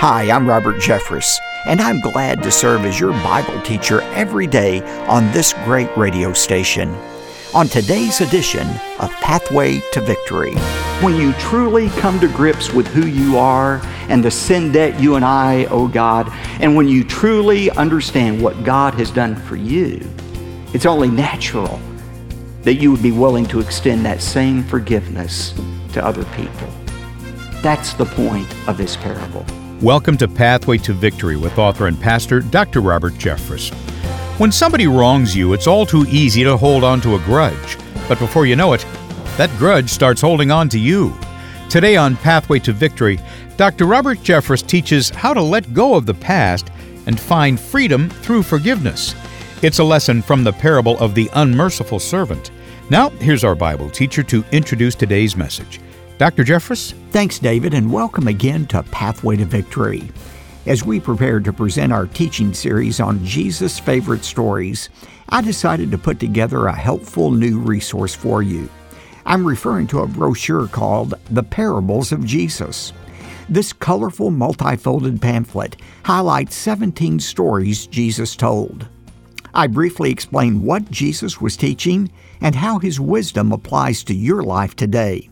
Hi, I'm Robert Jeffress, and I'm glad to serve as your Bible teacher every day on this great radio station. On today's edition of Pathway to Victory, when you truly come to grips with who you are and the sin debt you and I owe God, and when you truly understand what God has done for you, it's only natural that you would be willing to extend that same forgiveness to other people. That's the point of this parable. Welcome to Pathway to Victory with author and pastor Dr. Robert Jeffress. When somebody wrongs you, it's all too easy to hold on to a grudge. But before you know it, that grudge starts holding on to you. Today on Pathway to Victory, Dr. Robert Jeffress teaches how to let go of the past and find freedom through forgiveness. It's a lesson from the parable of the unmerciful servant. Now, here's our Bible teacher to introduce today's message. Dr. Jeffress? Thanks, David, and welcome again to Pathway to Victory. As we prepare to present our teaching series on Jesus' favorite stories, I decided to put together a helpful new resource for you. I'm referring to a brochure called The Parables of Jesus. This colorful, multifolded pamphlet highlights 17 stories Jesus told. I briefly explain what Jesus was teaching and how his wisdom applies to your life today.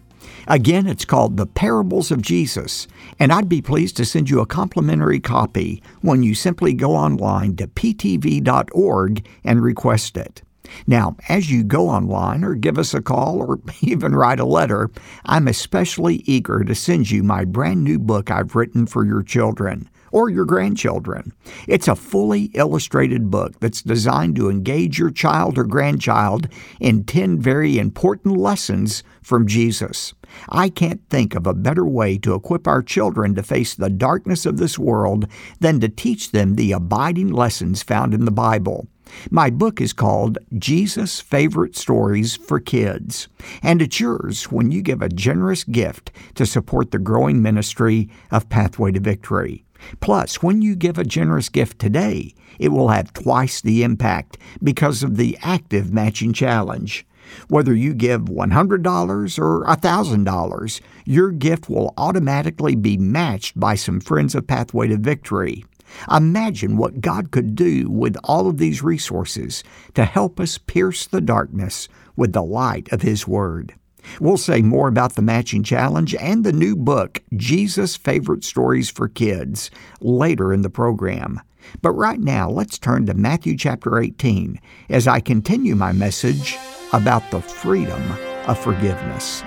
Again, it's called The Parables of Jesus, and I'd be pleased to send you a complimentary copy when you simply go online to ptv.org and request it. Now, as you go online or give us a call or even write a letter, I'm especially eager to send you my brand new book I've written for your children or your grandchildren. It's a fully illustrated book that's designed to engage your child or grandchild in 10 very important lessons from Jesus. I can't think of a better way to equip our children to face the darkness of this world than to teach them the abiding lessons found in the Bible. My book is called Jesus' Favorite Stories for Kids, and it's yours when you give a generous gift to support the growing ministry of Pathway to Victory. Plus, when you give a generous gift today, it will have twice the impact because of the active matching challenge. Whether you give $100 or $1,000, your gift will automatically be matched by some friends of Pathway to Victory. Imagine what God could do with all of these resources to help us pierce the darkness with the light of His Word. We'll say more about the matching challenge and the new book, Jesus' Favorite Stories for Kids, later in the program. But right now, let's turn to Matthew chapter 18 as I continue my message about the freedom of forgiveness.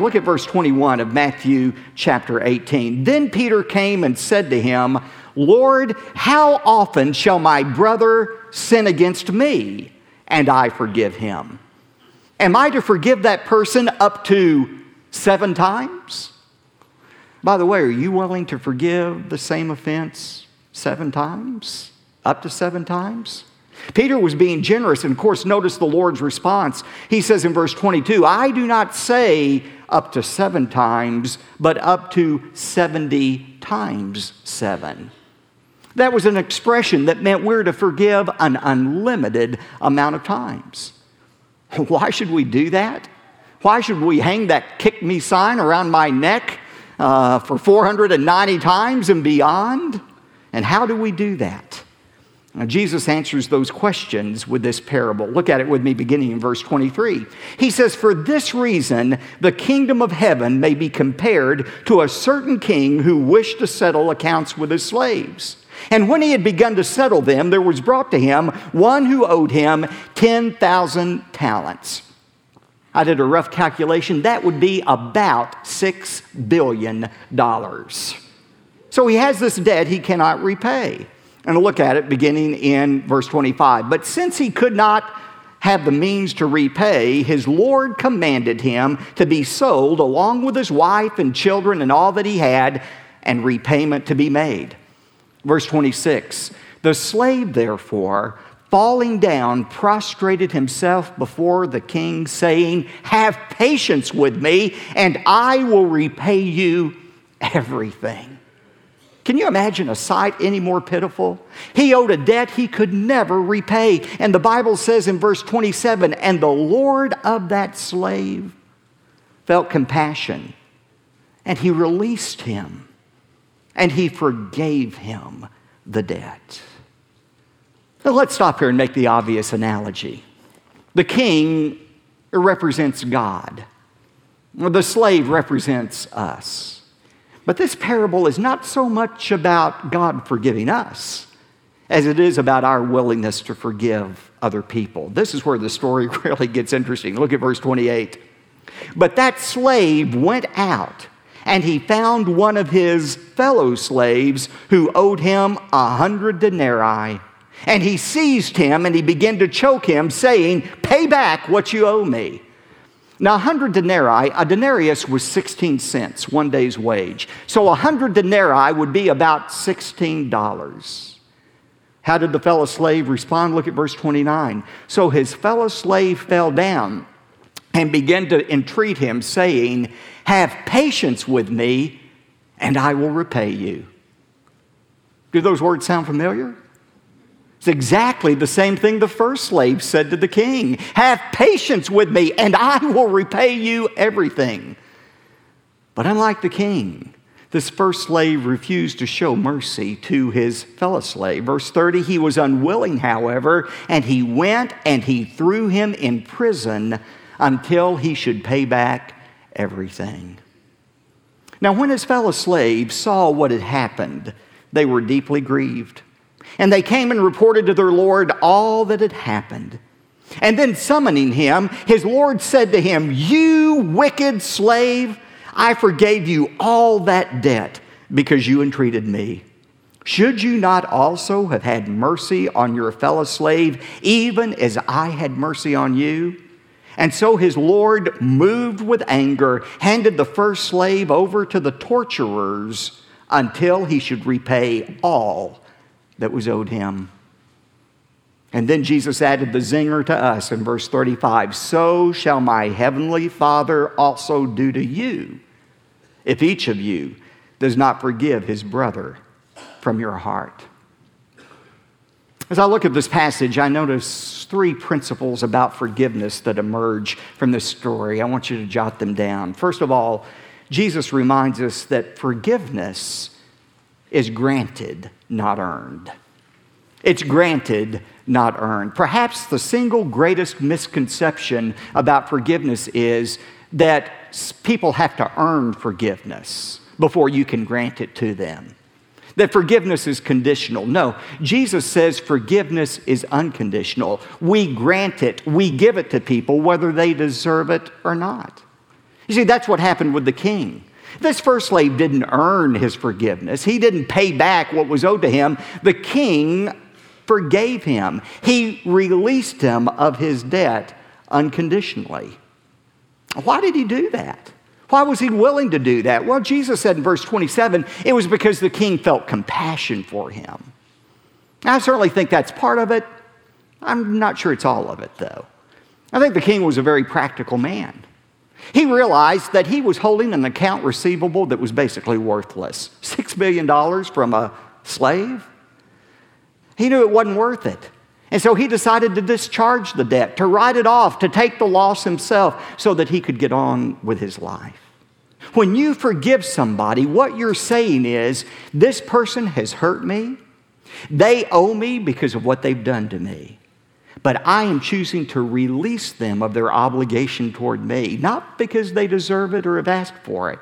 Look at verse 21 of Matthew chapter 18. Then Peter came and said to him, Lord, how often shall my brother sin against me and I forgive him? Am I to forgive that person up to seven times? By the way, are you willing to forgive the same offense seven times? Up to seven times? Peter was being generous, and of course, notice the Lord's response. He says in verse 22 I do not say up to seven times, but up to 70 times seven. That was an expression that meant we're to forgive an unlimited amount of times. Why should we do that? Why should we hang that kick me sign around my neck uh, for 490 times and beyond? And how do we do that? Now, Jesus answers those questions with this parable. Look at it with me beginning in verse 23. He says, For this reason, the kingdom of heaven may be compared to a certain king who wished to settle accounts with his slaves. And when he had begun to settle them, there was brought to him one who owed him 10,000 talents. I did a rough calculation. That would be about $6 billion. So he has this debt he cannot repay. And look at it beginning in verse 25. But since he could not have the means to repay, his Lord commanded him to be sold along with his wife and children and all that he had, and repayment to be made. Verse 26 The slave, therefore, falling down, prostrated himself before the king, saying, Have patience with me, and I will repay you everything. Can you imagine a sight any more pitiful? He owed a debt he could never repay. And the Bible says in verse 27 And the Lord of that slave felt compassion, and he released him and he forgave him the debt. Now let's stop here and make the obvious analogy. The king represents God, the slave represents us. But this parable is not so much about God forgiving us as it is about our willingness to forgive other people. This is where the story really gets interesting. Look at verse 28. But that slave went out and he found one of his fellow slaves who owed him a hundred denarii. And he seized him and he began to choke him, saying, Pay back what you owe me. Now, a 100 denarii, a denarius was 16 cents, one day's wage. So a 100 denarii would be about $16. How did the fellow slave respond? Look at verse 29. So his fellow slave fell down and began to entreat him, saying, Have patience with me, and I will repay you. Do those words sound familiar? It's exactly the same thing the first slave said to the king Have patience with me, and I will repay you everything. But unlike the king, this first slave refused to show mercy to his fellow slave. Verse 30 He was unwilling, however, and he went and he threw him in prison until he should pay back everything. Now, when his fellow slaves saw what had happened, they were deeply grieved. And they came and reported to their Lord all that had happened. And then summoning him, his Lord said to him, You wicked slave, I forgave you all that debt because you entreated me. Should you not also have had mercy on your fellow slave, even as I had mercy on you? And so his Lord, moved with anger, handed the first slave over to the torturers until he should repay all that was owed him. And then Jesus added the zinger to us in verse 35 So shall my heavenly Father also do to you if each of you does not forgive his brother from your heart. As I look at this passage, I notice three principles about forgiveness that emerge from this story. I want you to jot them down. First of all, Jesus reminds us that forgiveness is granted, not earned. It's granted, not earned. Perhaps the single greatest misconception about forgiveness is that people have to earn forgiveness before you can grant it to them. That forgiveness is conditional. No, Jesus says forgiveness is unconditional. We grant it, we give it to people whether they deserve it or not. You see, that's what happened with the king. This first slave didn't earn his forgiveness. He didn't pay back what was owed to him. The king forgave him. He released him of his debt unconditionally. Why did he do that? Why was he willing to do that? Well, Jesus said in verse 27 it was because the king felt compassion for him. I certainly think that's part of it. I'm not sure it's all of it, though. I think the king was a very practical man. He realized that he was holding an account receivable that was basically worthless $6 million from a slave. He knew it wasn't worth it. And so he decided to discharge the debt, to write it off, to take the loss himself so that he could get on with his life. When you forgive somebody, what you're saying is, this person has hurt me. They owe me because of what they've done to me. But I am choosing to release them of their obligation toward me, not because they deserve it or have asked for it.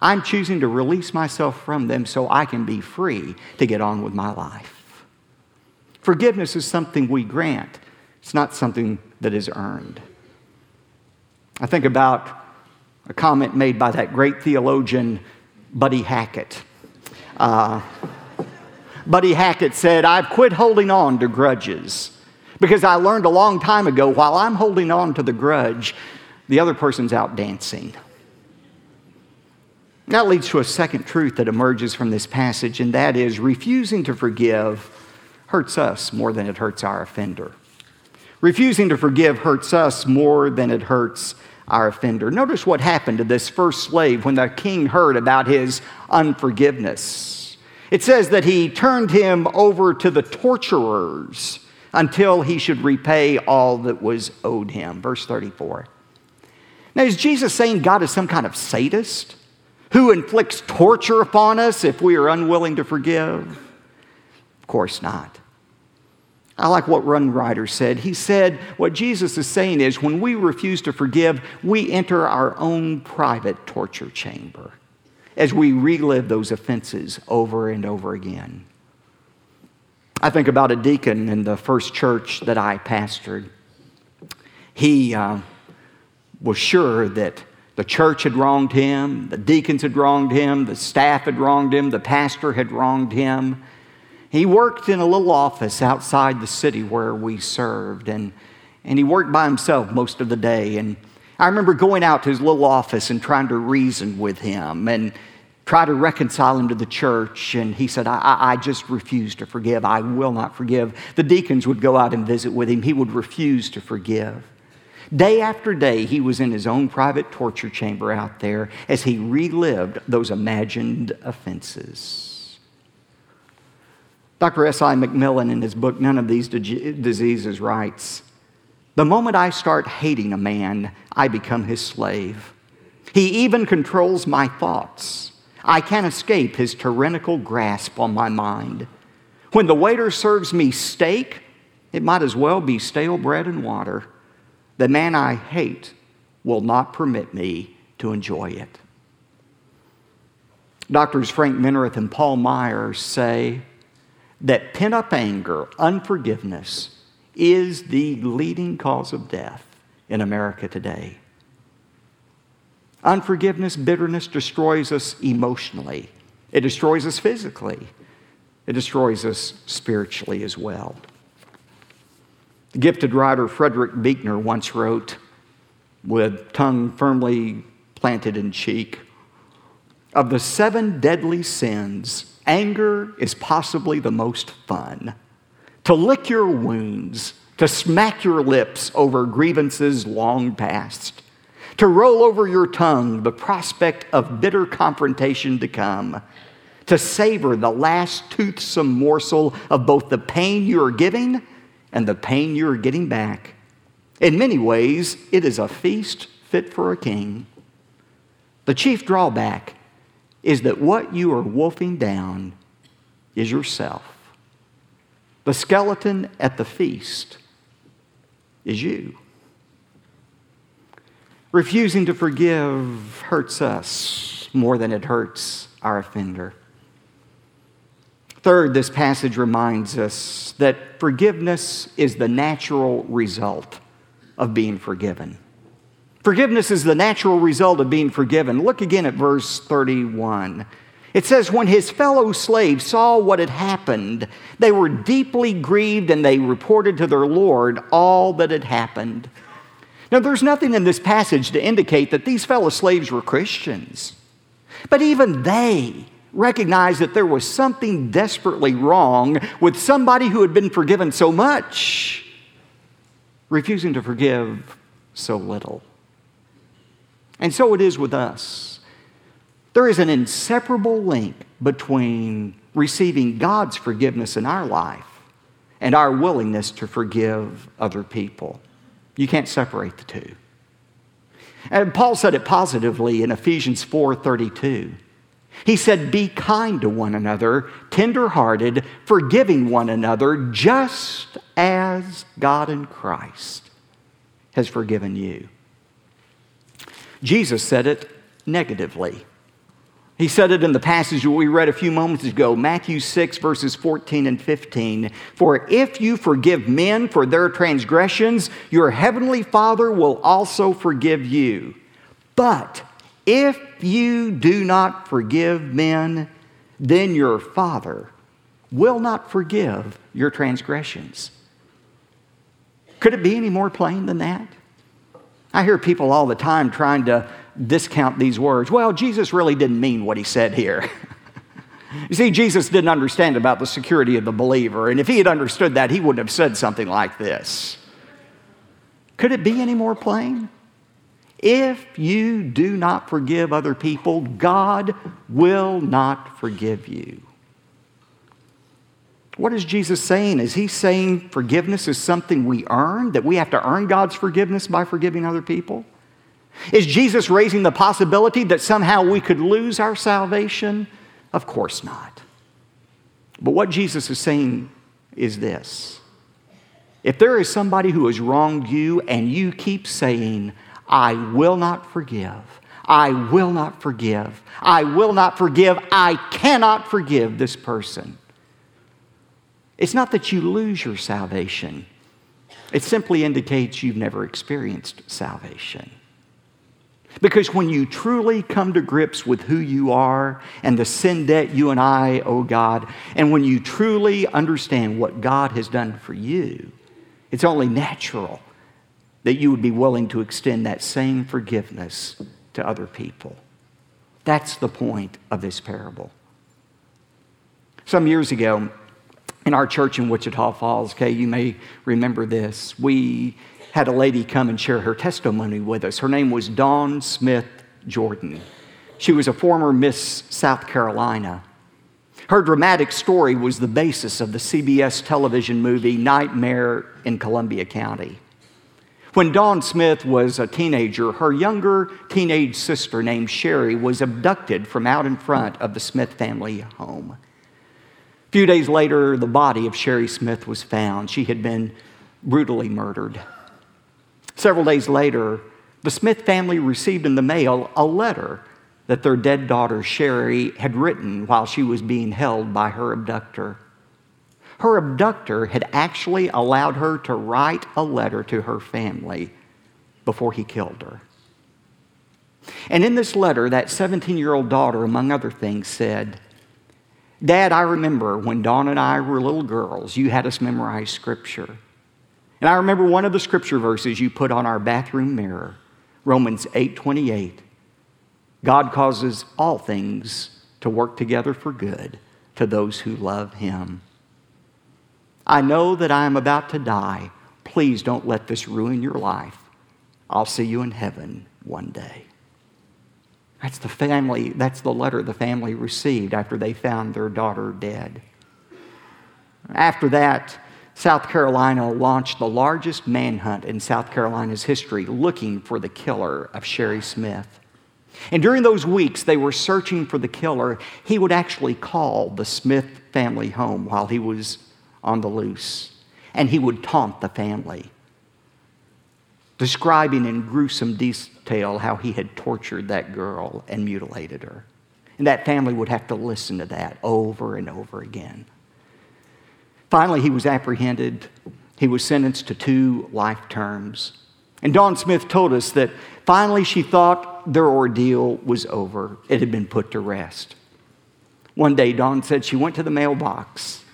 I'm choosing to release myself from them so I can be free to get on with my life. Forgiveness is something we grant, it's not something that is earned. I think about a comment made by that great theologian, Buddy Hackett. Uh, Buddy Hackett said, I've quit holding on to grudges because I learned a long time ago while I'm holding on to the grudge, the other person's out dancing. That leads to a second truth that emerges from this passage, and that is refusing to forgive hurts us more than it hurts our offender. Refusing to forgive hurts us more than it hurts our offender. Notice what happened to this first slave when the king heard about his unforgiveness. It says that he turned him over to the torturers until he should repay all that was owed him. Verse 34. Now, is Jesus saying God is some kind of sadist Who inflicts torture upon us if we are unwilling to forgive? Of course not. I like what Run Ryder said. He said, What Jesus is saying is when we refuse to forgive, we enter our own private torture chamber as we relive those offenses over and over again. I think about a deacon in the first church that I pastored. He uh, was sure that the church had wronged him, the deacons had wronged him, the staff had wronged him, the pastor had wronged him. He worked in a little office outside the city where we served, and, and he worked by himself most of the day. And I remember going out to his little office and trying to reason with him and try to reconcile him to the church. And he said, I, I just refuse to forgive. I will not forgive. The deacons would go out and visit with him, he would refuse to forgive. Day after day, he was in his own private torture chamber out there as he relived those imagined offenses. Dr. S.I. McMillen, in his book, None of These Diseases, writes The moment I start hating a man, I become his slave. He even controls my thoughts. I can't escape his tyrannical grasp on my mind. When the waiter serves me steak, it might as well be stale bread and water. The man I hate will not permit me to enjoy it. Doctors Frank Minirth and Paul Meier say that pent up anger, unforgiveness, is the leading cause of death in America today. Unforgiveness, bitterness destroys us emotionally, it destroys us physically, it destroys us spiritually as well. The gifted writer Frederick Buechner once wrote, with tongue firmly planted in cheek, of the seven deadly sins, Anger is possibly the most fun. To lick your wounds, to smack your lips over grievances long past, to roll over your tongue the prospect of bitter confrontation to come, to savor the last toothsome morsel of both the pain you are giving and the pain you are getting back. In many ways, it is a feast fit for a king. The chief drawback is that what you are wolfing down is yourself. The skeleton at the feast is you. Refusing to forgive hurts us more than it hurts our offender. Third, this passage reminds us that forgiveness is the natural result of being forgiven. Forgiveness is the natural result of being forgiven. Look again at verse 31. It says, When his fellow slaves saw what had happened, they were deeply grieved and they reported to their Lord all that had happened. Now, there's nothing in this passage to indicate that these fellow slaves were Christians. But even they recognized that there was something desperately wrong with somebody who had been forgiven so much, refusing to forgive so little. And so it is with us. There is an inseparable link between receiving God's forgiveness in our life and our willingness to forgive other people. You can't separate the two. And Paul said it positively in Ephesians 4:32. He said, Be kind to one another, tenderhearted, forgiving one another, just as God in Christ has forgiven you. Jesus said it negatively. He said it in the passage we read a few moments ago, Matthew 6, verses 14 and 15. For if you forgive men for their transgressions, your heavenly Father will also forgive you. But if you do not forgive men, then your Father will not forgive your transgressions. Could it be any more plain than that? I hear people all the time trying to discount these words. Well, Jesus really didn't mean what he said here. you see, Jesus didn't understand about the security of the believer, and if he had understood that, he wouldn't have said something like this. Could it be any more plain? If you do not forgive other people, God will not forgive you. What is Jesus saying? Is he saying forgiveness is something we earn, that we have to earn God's forgiveness by forgiving other people? Is Jesus raising the possibility that somehow we could lose our salvation? Of course not. But what Jesus is saying is this if there is somebody who has wronged you and you keep saying, I will not forgive, I will not forgive, I will not forgive, I cannot forgive this person, it's not that you lose your salvation, it simply indicates you've never experienced salvation. Because when you truly come to grips with who you are and the sin debt you and I owe God, and when you truly understand what God has done for you, it's only natural that you would be willing to extend that same forgiveness to other people. That's the point of this parable. Some years ago, in our church in Wichita Falls, okay, you may remember this. We had a lady come and share her testimony with us. Her name was Dawn Smith Jordan. She was a former Miss South Carolina. Her dramatic story was the basis of the CBS television movie Nightmare in Columbia County. When Dawn Smith was a teenager, her younger teenage sister named Shari was abducted from out in front of the Smith family home. A few days later, the body of Shari Smith was found. She had been brutally murdered. Several days later, the Smith family received in the mail a letter that their dead daughter Shari had written while she was being held by her abductor. Her abductor had actually allowed her to write a letter to her family before he killed her. And in this letter, that 17 year old daughter, among other things, said, Dad, I remember when Dawn and I were little girls, you had us memorize scripture. And I remember one of the scripture verses you put on our bathroom mirror, Romans 8:28. God causes all things to work together for good to those who love him. I know that I am about to die. Please don't let this ruin your life. I'll see you in heaven one day. That's the family, that's the letter the family received after they found their daughter dead. After that, South Carolina launched the largest manhunt in South Carolina's history looking for the killer of Shari Smith. And during those weeks they were searching for the killer, he would actually call the Smith family home while he was on the loose. And he would taunt the family, describing in gruesome detail how he had tortured that girl and mutilated her. And that family would have to listen to that over and over again. Finally, he was apprehended. He was sentenced to two life terms. And Dawn Smith told us that finally she thought their ordeal was over. It had been put to rest. One day, Dawn said she went to the mailbox.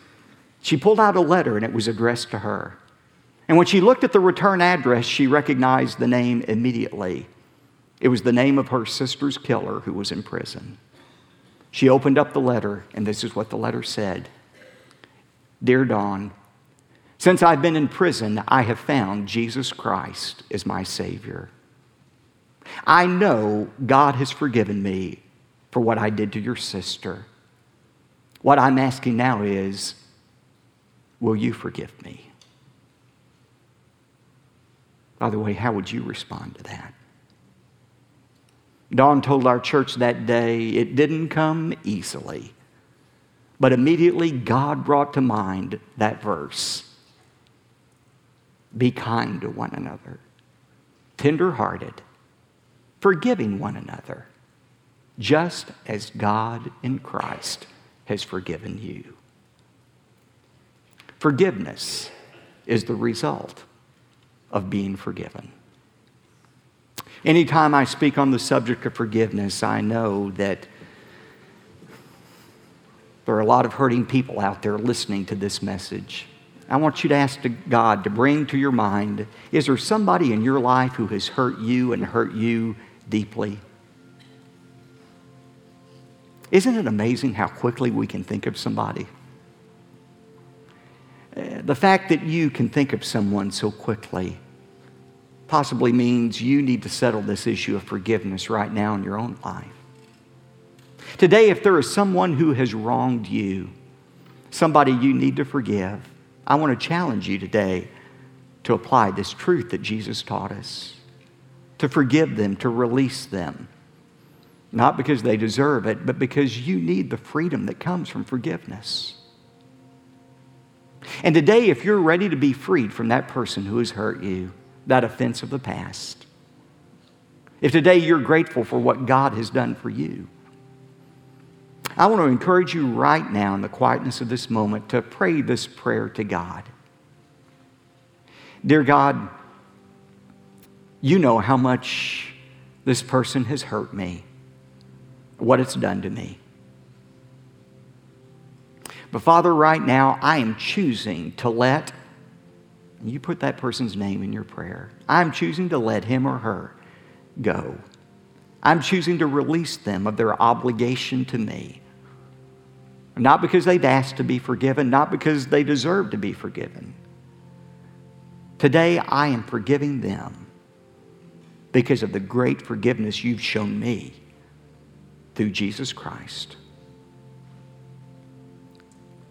She pulled out a letter and it was addressed to her. And when she looked at the return address, she recognized the name immediately. It was the name of her sister's killer who was in prison. She opened up the letter, and this is what the letter said Dear Dawn, since I've been in prison, I have found Jesus Christ is my Savior. I know God has forgiven me for what I did to your sister. What I'm asking now is, will you forgive me? By the way, how would you respond to that? Dawn told our church that day it didn't come easily. But immediately God brought to mind that verse Be kind to one another, tenderhearted, forgiving one another, just as God in Christ has forgiven you. Forgiveness is the result of being forgiven. Anytime I speak on the subject of forgiveness, I know that there are a lot of hurting people out there listening to this message. I want you to ask God to bring to your mind is there somebody in your life who has hurt you and hurt you deeply? Isn't it amazing how quickly we can think of somebody? Uh, the fact that you can think of someone so quickly possibly means you need to settle this issue of forgiveness right now in your own life. Today, if there is someone who has wronged you, somebody you need to forgive, I want to challenge you today to apply this truth that Jesus taught us. to forgive them, to release them. Not because they deserve it, but because you need the freedom that comes from forgiveness. And today, if you're ready to be freed from that person who has hurt you, that offense of the past, if today you're grateful for what God has done for you, I want to encourage you right now in the quietness of this moment to pray this prayer to God. Dear God, you know how much this person has hurt me, what it's done to me. But Father, right now, I am choosing to let, you put that person's name in your prayer, I'm choosing to let him or her go. I'm choosing to release them of their obligation to me. Not because they've asked to be forgiven, not because they deserve to be forgiven. Today, I am forgiving them because of the great forgiveness you've shown me through Jesus Christ.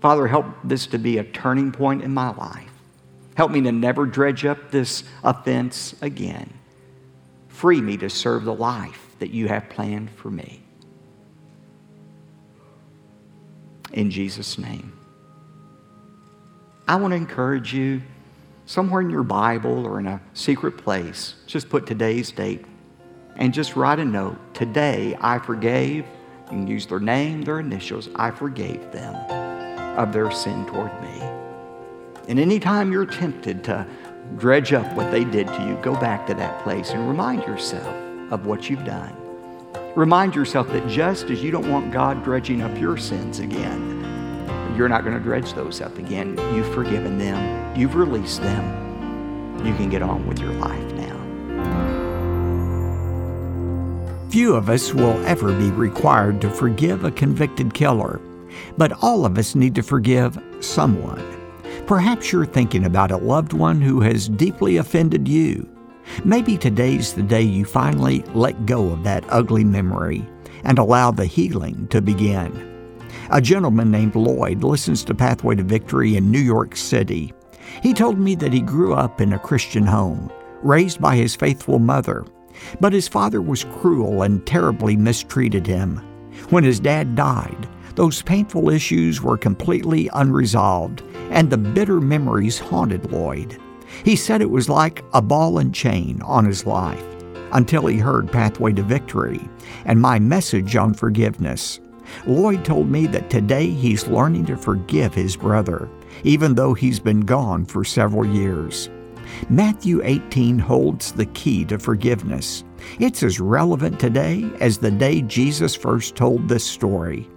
Father, help this to be a turning point in my life. Help me to never dredge up this offense again. Free me to serve the life that you have planned for me. In Jesus' name. I want to encourage you somewhere in your Bible or in a secret place, just put today's date and just write a note. Today I forgave. Can use their name, their initials. I forgave them of their sin toward me. And anytime you're tempted to dredge up what they did to you, go back to that place and remind yourself of what you've done. Remind yourself that just as you don't want God dredging up your sins again, you're not going to dredge those up again. You've forgiven them, you've released them. You can get on with your life now. Few of us will ever be required to forgive a convicted killer, but all of us need to forgive someone. Perhaps you're thinking about a loved one who has deeply offended you. Maybe today's the day you finally let go of that ugly memory and allow the healing to begin. A gentleman named Lloyd listens to Pathway to Victory in New York City. He told me that he grew up in a Christian home, raised by his faithful mother, but his father was cruel and terribly mistreated him. When his dad died, those painful issues were completely unresolved, and the bitter memories haunted Lloyd. He said it was like a ball and chain on his life until he heard Pathway to Victory and my message on forgiveness. Lloyd told me that today he's learning to forgive his brother, even though he's been gone for several years. Matthew 18 holds the key to forgiveness. It's as relevant today as the day Jesus first told this story.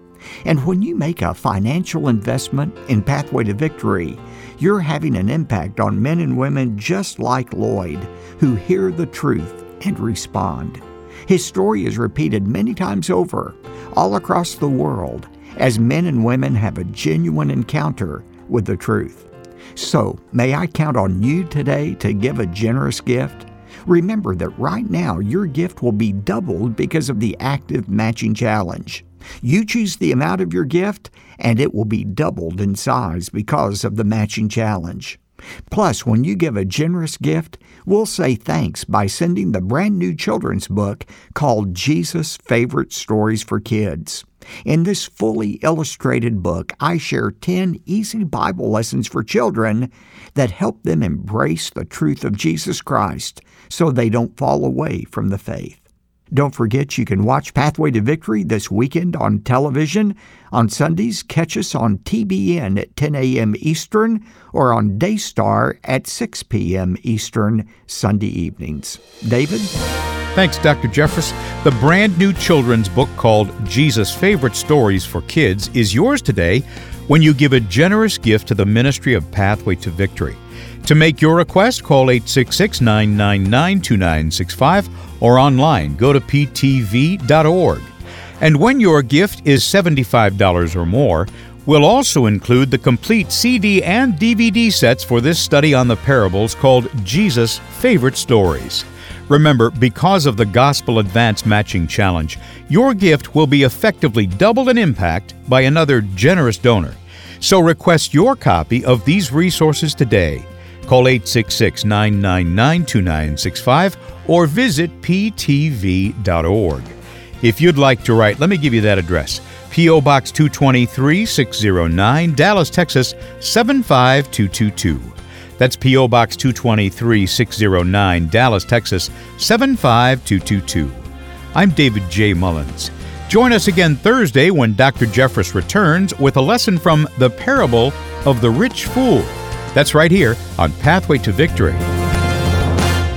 And when you make a financial investment in Pathway to Victory, you're having an impact on men and women just like Lloyd who hear the truth and respond. His story is repeated many times over, all across the world, as men and women have a genuine encounter with the truth. So, may I count on you today to give a generous gift? Remember that right now your gift will be doubled because of the active matching challenge. You choose the amount of your gift, and it will be doubled in size because of the matching challenge. Plus, when you give a generous gift, we'll say thanks by sending the brand new children's book called Jesus' Favorite Stories for Kids. In this fully illustrated book, I share 10 easy Bible lessons for children that help them embrace the truth of Jesus Christ so they don't fall away from the faith. Don't forget you can watch Pathway to Victory this weekend on television. On Sundays, catch us on TBN at 10 a.m. Eastern or on Daystar at 6 p.m. Eastern Sunday evenings. David? Thanks, Dr. Jeffress. The brand new children's book called Jesus' Favorite Stories for Kids is yours today when you give a generous gift to the ministry of Pathway to Victory. To make your request, call 866 999 2965 or online, go to ptv.org. And when your gift is $75 or more, we'll also include the complete CD and DVD sets for this study on the parables called Jesus' Favorite Stories. Remember, because of the Gospel Advance Matching Challenge, your gift will be effectively doubled in impact by another generous donor. So request your copy of these resources today Call 866 999 2965 or visit ptv.org. If you'd like to write, let me give you that address. P.O. Box 223 609, Dallas, Texas 75222. That's P.O. Box 223 609, Dallas, Texas 75222. I'm David J. Mullins. Join us again Thursday when Dr. Jeffress returns with a lesson from the parable of the rich fool. That's right here on Pathway to Victory.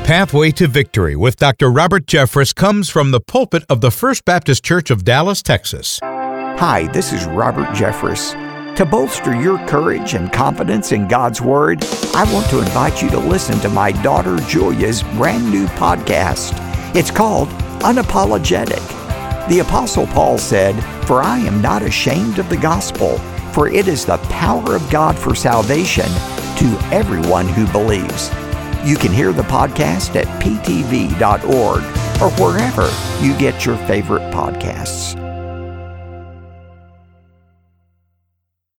Pathway to Victory with Dr. Robert Jeffress comes from the pulpit of the First Baptist Church of Dallas, Texas. Hi, this is Robert Jeffress. To bolster your courage and confidence in God's Word, I want to invite you to listen to my daughter Julia's brand new podcast. It's called Unapologetic. The Apostle Paul said, For I am not ashamed of the gospel, for it is the power of God for salvation to everyone who believes. You can hear the podcast at ptv.org or wherever you get your favorite podcasts.